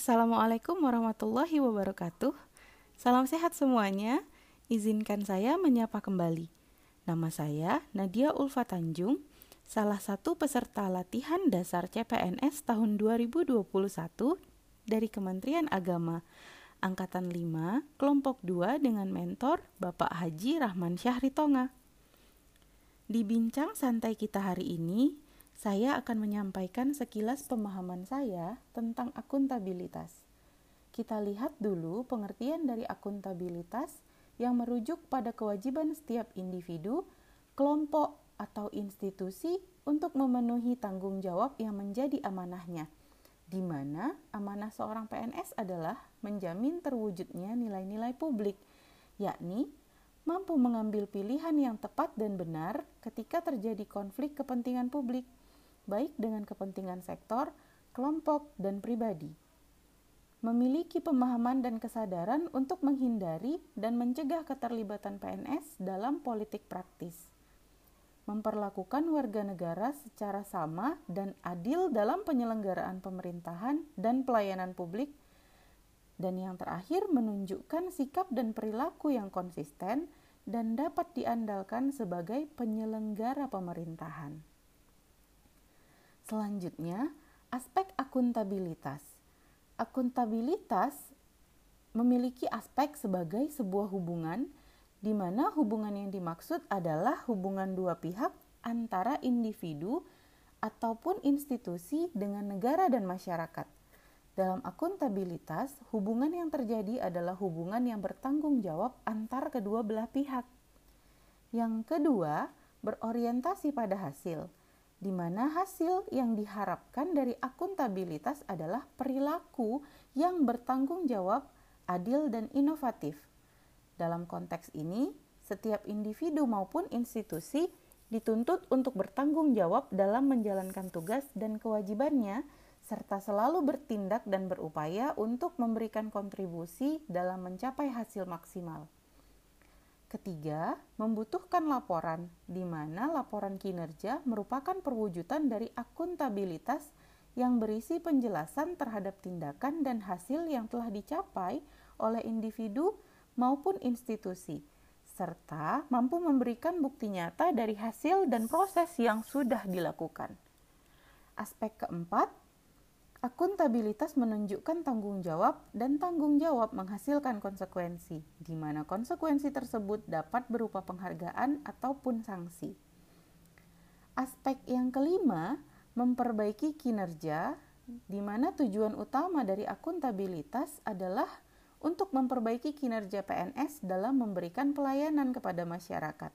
Assalamualaikum warahmatullahi wabarakatuh. Salam sehat semuanya. Izinkan saya menyapa kembali. Nama saya Nadia Ulfa Tanjung, salah satu peserta latihan dasar CPNS tahun 2021 dari Kementerian Agama, Angkatan 5, Kelompok 2 dengan mentor Bapak Haji Rahman Syahritonga. Di bincang santai kita hari ini, saya akan menyampaikan sekilas pemahaman saya tentang akuntabilitas. Kita lihat dulu pengertian dari akuntabilitas yang merujuk pada kewajiban setiap individu, kelompok, atau institusi untuk memenuhi tanggung jawab yang menjadi amanahnya, di mana amanah seorang PNS adalah menjamin terwujudnya nilai-nilai publik, yakni mampu mengambil pilihan yang tepat dan benar ketika terjadi konflik kepentingan publik baik dengan kepentingan sektor, kelompok, dan pribadi. Memiliki pemahaman dan kesadaran untuk menghindari dan mencegah keterlibatan PNS dalam politik praktis. Memperlakukan warga negara secara sama dan adil dalam penyelenggaraan pemerintahan dan pelayanan publik dan yang terakhir menunjukkan sikap dan perilaku yang konsisten dan dapat diandalkan sebagai penyelenggara pemerintahan. Selanjutnya, aspek akuntabilitas. Akuntabilitas memiliki aspek sebagai sebuah hubungan di mana hubungan yang dimaksud adalah hubungan dua pihak antara individu ataupun institusi dengan negara dan masyarakat. Dalam akuntabilitas, hubungan yang terjadi adalah hubungan yang bertanggung jawab antar kedua belah pihak. Yang kedua, berorientasi pada hasil di mana hasil yang diharapkan dari akuntabilitas adalah perilaku yang bertanggung jawab, adil, dan inovatif. Dalam konteks ini, setiap individu maupun institusi dituntut untuk bertanggung jawab dalam menjalankan tugas dan kewajibannya, serta selalu bertindak dan berupaya untuk memberikan kontribusi dalam mencapai hasil maksimal. Ketiga, membutuhkan laporan, di mana laporan kinerja merupakan perwujudan dari akuntabilitas yang berisi penjelasan terhadap tindakan dan hasil yang telah dicapai oleh individu maupun institusi, serta mampu memberikan bukti nyata dari hasil dan proses yang sudah dilakukan. Aspek keempat, Akuntabilitas menunjukkan tanggung jawab dan tanggung jawab menghasilkan konsekuensi, di mana konsekuensi tersebut dapat berupa penghargaan ataupun sanksi. Aspek yang kelima, memperbaiki kinerja, di mana tujuan utama dari akuntabilitas adalah untuk memperbaiki kinerja PNS dalam memberikan pelayanan kepada masyarakat,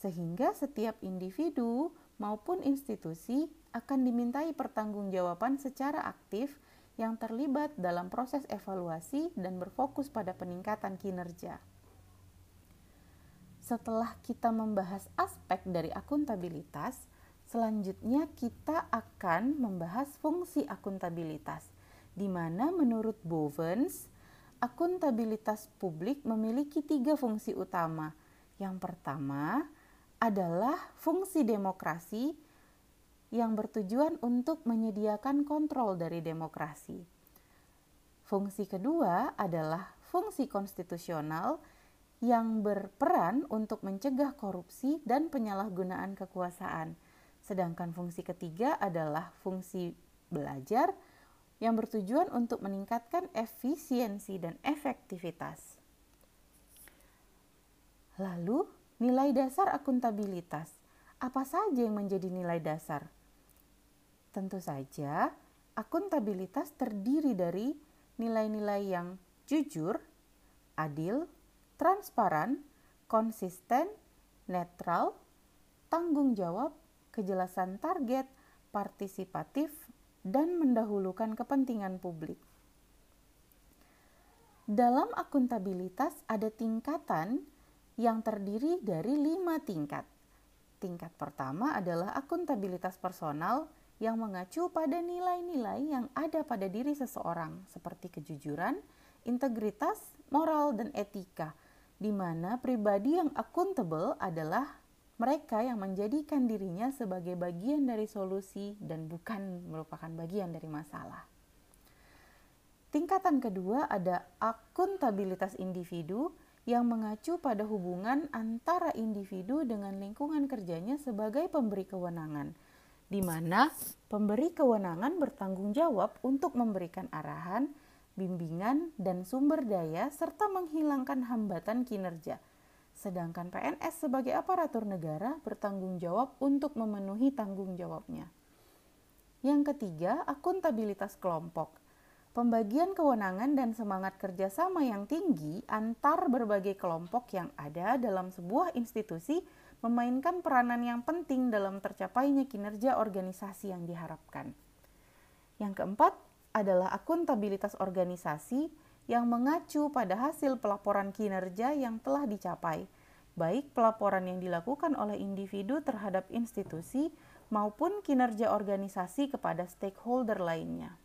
sehingga setiap individu maupun institusi akan dimintai pertanggungjawaban secara aktif yang terlibat dalam proses evaluasi dan berfokus pada peningkatan kinerja. Setelah kita membahas aspek dari akuntabilitas, selanjutnya kita akan membahas fungsi akuntabilitas, di mana menurut Bovens, akuntabilitas publik memiliki tiga fungsi utama. Yang pertama, adalah fungsi demokrasi yang bertujuan untuk menyediakan kontrol dari demokrasi. Fungsi kedua adalah fungsi konstitusional yang berperan untuk mencegah korupsi dan penyalahgunaan kekuasaan. Sedangkan fungsi ketiga adalah fungsi belajar yang bertujuan untuk meningkatkan efisiensi dan efektivitas. Lalu, Nilai dasar akuntabilitas. Apa saja yang menjadi nilai dasar? Tentu saja, akuntabilitas terdiri dari nilai-nilai yang jujur, adil, transparan, konsisten, netral, tanggung jawab, kejelasan target, partisipatif, dan mendahulukan kepentingan publik. Dalam akuntabilitas ada tingkatan yang terdiri dari lima tingkat. Tingkat pertama adalah akuntabilitas personal yang mengacu pada nilai-nilai yang ada pada diri seseorang, seperti kejujuran, integritas, moral, dan etika, di mana pribadi yang akuntabel adalah mereka yang menjadikan dirinya sebagai bagian dari solusi dan bukan merupakan bagian dari masalah. Tingkatan kedua ada akuntabilitas individu yang mengacu pada hubungan antara individu dengan lingkungan kerjanya sebagai pemberi kewenangan, di mana pemberi kewenangan bertanggung jawab untuk memberikan arahan, bimbingan, dan sumber daya serta menghilangkan hambatan kinerja. Sedangkan PNS sebagai aparatur negara bertanggung jawab untuk memenuhi tanggung jawabnya. Yang ketiga, akuntabilitas kelompok pembagian kewenangan dan semangat kerjasama yang tinggi antar berbagai kelompok yang ada dalam sebuah institusi memainkan peranan yang penting dalam tercapainya kinerja organisasi yang diharapkan. Yang keempat adalah akuntabilitas organisasi yang mengacu pada hasil pelaporan kinerja yang telah dicapai, baik pelaporan yang dilakukan oleh individu terhadap institusi maupun kinerja organisasi kepada stakeholder lainnya.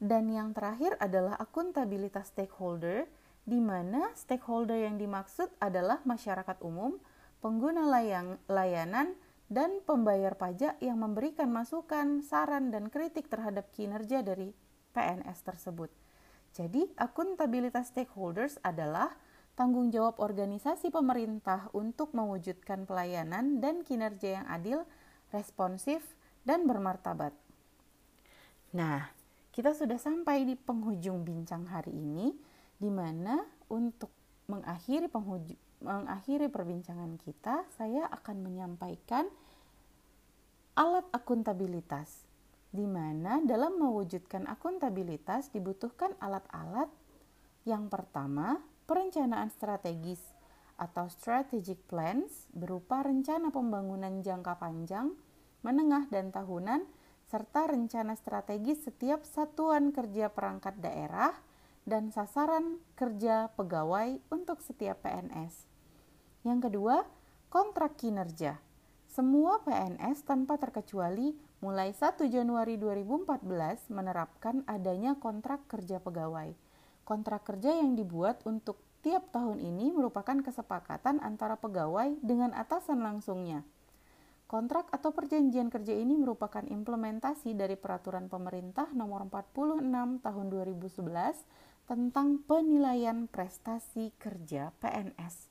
Dan yang terakhir adalah akuntabilitas stakeholder, di mana stakeholder yang dimaksud adalah masyarakat umum, pengguna layang, layanan, dan pembayar pajak yang memberikan masukan, saran, dan kritik terhadap kinerja dari PNS tersebut. Jadi, akuntabilitas stakeholders adalah tanggung jawab organisasi pemerintah untuk mewujudkan pelayanan dan kinerja yang adil, responsif, dan bermartabat. Nah, kita sudah sampai di penghujung bincang hari ini, di mana untuk mengakhiri mengakhiri perbincangan kita, saya akan menyampaikan alat akuntabilitas, di mana dalam mewujudkan akuntabilitas dibutuhkan alat-alat yang pertama, perencanaan strategis atau strategic plans berupa rencana pembangunan jangka panjang, menengah, dan tahunan serta rencana strategis setiap satuan kerja perangkat daerah dan sasaran kerja pegawai untuk setiap PNS. Yang kedua, kontrak kinerja. Semua PNS tanpa terkecuali mulai 1 Januari 2014 menerapkan adanya kontrak kerja pegawai. Kontrak kerja yang dibuat untuk tiap tahun ini merupakan kesepakatan antara pegawai dengan atasan langsungnya. Kontrak atau perjanjian kerja ini merupakan implementasi dari peraturan pemerintah nomor 46 tahun 2011 tentang penilaian prestasi kerja PNS.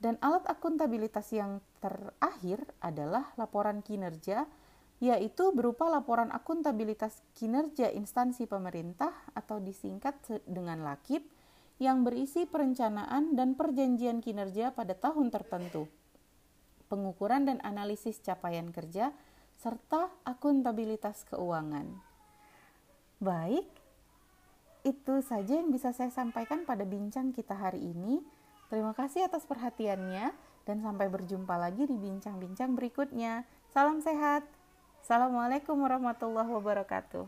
Dan alat akuntabilitas yang terakhir adalah laporan kinerja yaitu berupa laporan akuntabilitas kinerja instansi pemerintah atau disingkat dengan LAKIP yang berisi perencanaan dan perjanjian kinerja pada tahun tertentu pengukuran dan analisis capaian kerja, serta akuntabilitas keuangan. Baik, itu saja yang bisa saya sampaikan pada bincang kita hari ini. Terima kasih atas perhatiannya, dan sampai berjumpa lagi di bincang-bincang berikutnya. Salam sehat. Assalamualaikum warahmatullahi wabarakatuh.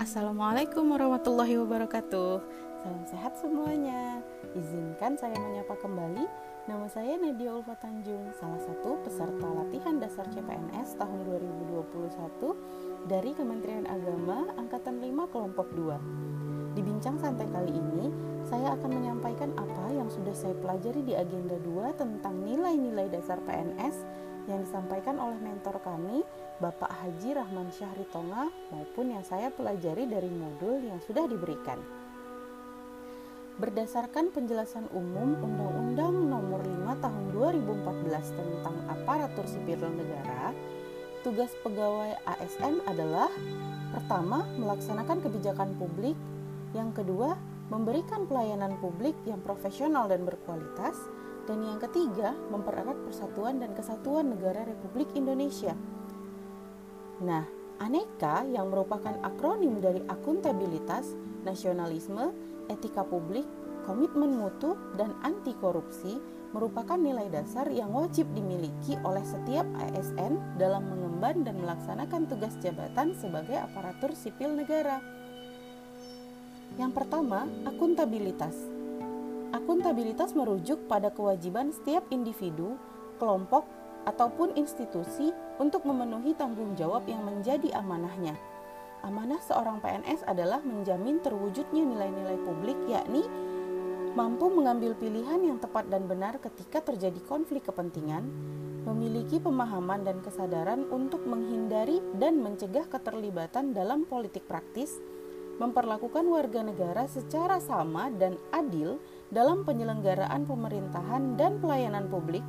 Assalamualaikum warahmatullahi wabarakatuh Salam sehat semuanya. Izinkan saya menyapa kembali. Nama saya Nadia Ulfa Tanjung Salah satu peserta latihan dasar CPNS tahun 2021 Dari Kementerian Agama Angkatan 5 Kelompok 2 Di bincang santai kali ini Saya akan menyampaikan apa yang sudah saya pelajari di agenda 2 Tentang nilai-nilai dasar PNS yang disampaikan oleh mentor kami, Bapak Haji Rahman Syahri Tonga, maupun yang saya pelajari dari modul yang sudah diberikan. Berdasarkan penjelasan umum Undang-Undang Nomor 5 Tahun 2014 tentang Aparatur Sipil Negara, tugas pegawai ASN adalah pertama, melaksanakan kebijakan publik, yang kedua, memberikan pelayanan publik yang profesional dan berkualitas, dan yang ketiga, mempererat persatuan dan kesatuan negara Republik Indonesia. Nah, aneka yang merupakan akronim dari akuntabilitas, nasionalisme, etika publik, komitmen mutu, dan anti korupsi merupakan nilai dasar yang wajib dimiliki oleh setiap ASN dalam mengemban dan melaksanakan tugas jabatan sebagai aparatur sipil negara. Yang pertama, akuntabilitas. Akuntabilitas merujuk pada kewajiban setiap individu, kelompok, ataupun institusi untuk memenuhi tanggung jawab yang menjadi amanahnya. Amanah seorang PNS adalah menjamin terwujudnya nilai-nilai publik yakni mampu mengambil pilihan yang tepat dan benar ketika terjadi konflik kepentingan, memiliki pemahaman dan kesadaran untuk menghindari dan mencegah keterlibatan dalam politik praktis, memperlakukan warga negara secara sama dan adil dalam penyelenggaraan pemerintahan dan pelayanan publik,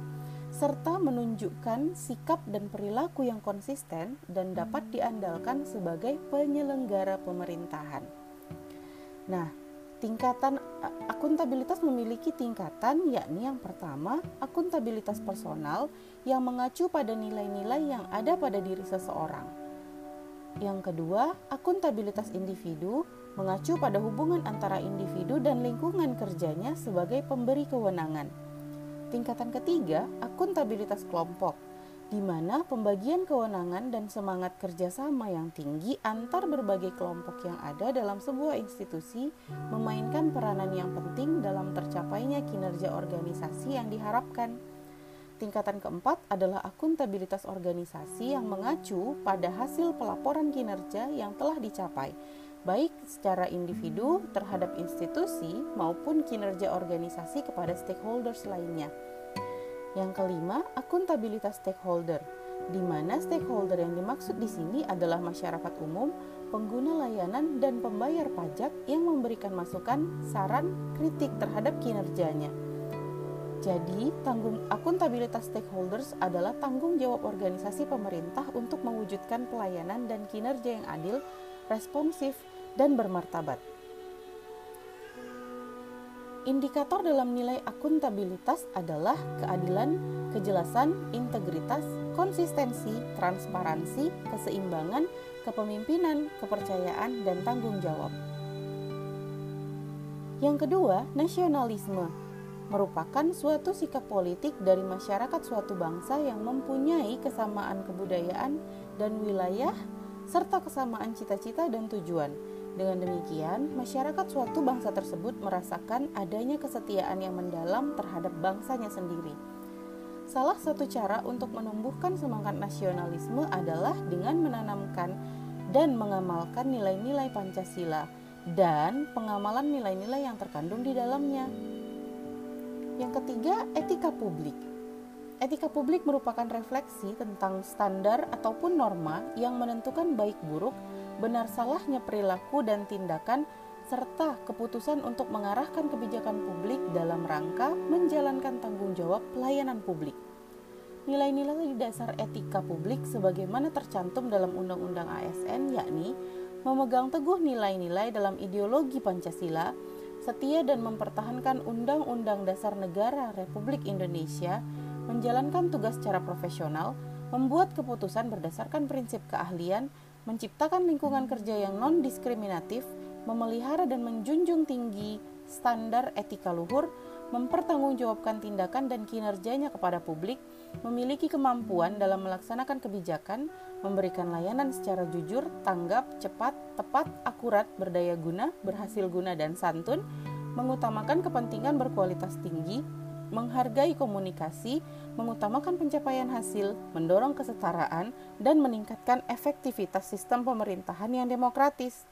serta menunjukkan sikap dan perilaku yang konsisten dan dapat diandalkan sebagai penyelenggara pemerintahan. Nah, tingkatan akuntabilitas memiliki tingkatan yakni yang pertama, akuntabilitas personal yang mengacu pada nilai-nilai yang ada pada diri seseorang. Yang kedua, akuntabilitas individu mengacu pada hubungan antara individu dan lingkungan kerjanya sebagai pemberi kewenangan. Tingkatan ketiga, akuntabilitas kelompok, di mana pembagian kewenangan dan semangat kerjasama yang tinggi antar berbagai kelompok yang ada dalam sebuah institusi memainkan peranan yang penting dalam tercapainya kinerja organisasi yang diharapkan. Tingkatan keempat adalah akuntabilitas organisasi yang mengacu pada hasil pelaporan kinerja yang telah dicapai, baik secara individu terhadap institusi maupun kinerja organisasi kepada stakeholders lainnya. Yang kelima, akuntabilitas stakeholder, di mana stakeholder yang dimaksud di sini adalah masyarakat umum, pengguna layanan, dan pembayar pajak yang memberikan masukan, saran, kritik terhadap kinerjanya. Jadi, tanggung akuntabilitas stakeholders adalah tanggung jawab organisasi pemerintah untuk mewujudkan pelayanan dan kinerja yang adil, responsif, dan bermartabat. Indikator dalam nilai akuntabilitas adalah keadilan, kejelasan, integritas, konsistensi, transparansi, keseimbangan, kepemimpinan, kepercayaan, dan tanggung jawab. Yang kedua, nasionalisme merupakan suatu sikap politik dari masyarakat suatu bangsa yang mempunyai kesamaan kebudayaan dan wilayah serta kesamaan cita-cita dan tujuan dengan demikian, masyarakat suatu bangsa tersebut merasakan adanya kesetiaan yang mendalam terhadap bangsanya sendiri. Salah satu cara untuk menumbuhkan semangat nasionalisme adalah dengan menanamkan dan mengamalkan nilai-nilai Pancasila dan pengamalan nilai-nilai yang terkandung di dalamnya. Yang ketiga, etika publik. Etika publik merupakan refleksi tentang standar ataupun norma yang menentukan baik buruk benar salahnya perilaku dan tindakan, serta keputusan untuk mengarahkan kebijakan publik dalam rangka menjalankan tanggung jawab pelayanan publik. Nilai-nilai dasar etika publik sebagaimana tercantum dalam Undang-Undang ASN yakni memegang teguh nilai-nilai dalam ideologi Pancasila, setia dan mempertahankan Undang-Undang Dasar Negara Republik Indonesia, menjalankan tugas secara profesional, membuat keputusan berdasarkan prinsip keahlian, menciptakan lingkungan kerja yang non-diskriminatif, memelihara dan menjunjung tinggi standar etika luhur, mempertanggungjawabkan tindakan dan kinerjanya kepada publik, memiliki kemampuan dalam melaksanakan kebijakan, memberikan layanan secara jujur, tanggap, cepat, tepat, akurat, berdaya guna, berhasil guna, dan santun, mengutamakan kepentingan berkualitas tinggi, menghargai komunikasi, mengutamakan pencapaian hasil, mendorong kesetaraan, dan meningkatkan efektivitas sistem pemerintahan yang demokratis.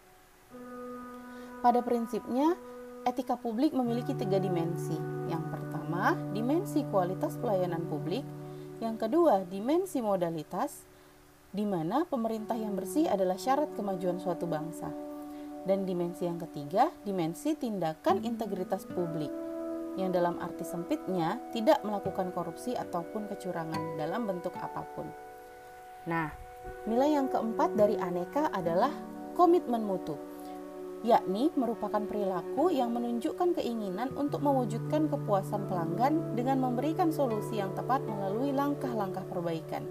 Pada prinsipnya, etika publik memiliki tiga dimensi. Yang pertama, dimensi kualitas pelayanan publik. Yang kedua, dimensi modalitas, di mana pemerintah yang bersih adalah syarat kemajuan suatu bangsa. Dan dimensi yang ketiga, dimensi tindakan integritas publik yang dalam arti sempitnya tidak melakukan korupsi ataupun kecurangan dalam bentuk apa pun. Nah, nilai yang keempat dari aneka adalah komitmen mutu, yakni merupakan perilaku yang menunjukkan keinginan untuk mewujudkan kepuasan pelanggan dengan memberikan solusi yang tepat melalui langkah-langkah perbaikan.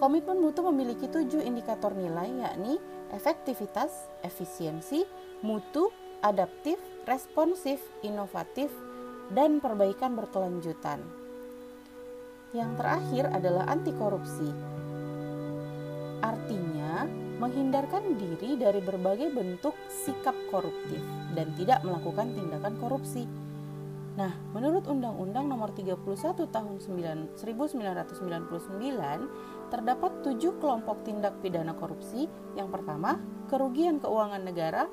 Komitmen mutu memiliki tujuh indikator nilai, yakni efektivitas, efisiensi, mutu, adaptif, responsif, inovatif, dan perbaikan berkelanjutan. Yang terakhir adalah anti korupsi. Artinya, menghindarkan diri dari berbagai bentuk sikap koruptif dan tidak melakukan tindakan korupsi. Nah, menurut Undang-Undang Nomor 31 Tahun 1999 terdapat tujuh kelompok tindak pidana korupsi. Yang pertama, kerugian keuangan negara.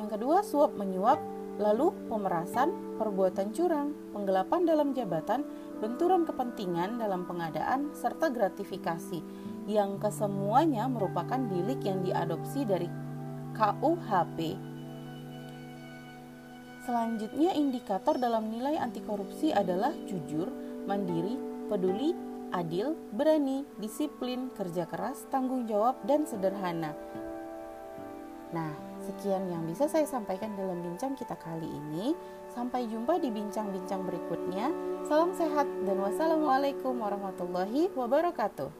Yang kedua, suap menyuap. Lalu, pemerasan, perbuatan curang, penggelapan dalam jabatan, benturan kepentingan dalam pengadaan, serta gratifikasi, yang kesemuanya merupakan bilik yang diadopsi dari KUHP. Selanjutnya, indikator dalam nilai anti korupsi adalah jujur, mandiri, peduli, adil, berani, disiplin, kerja keras, tanggung jawab, dan sederhana. Nah, sekian yang bisa saya sampaikan dalam bincang kita kali ini. Sampai jumpa di bincang-bincang berikutnya. Salam sehat dan wassalamualaikum warahmatullahi wabarakatuh.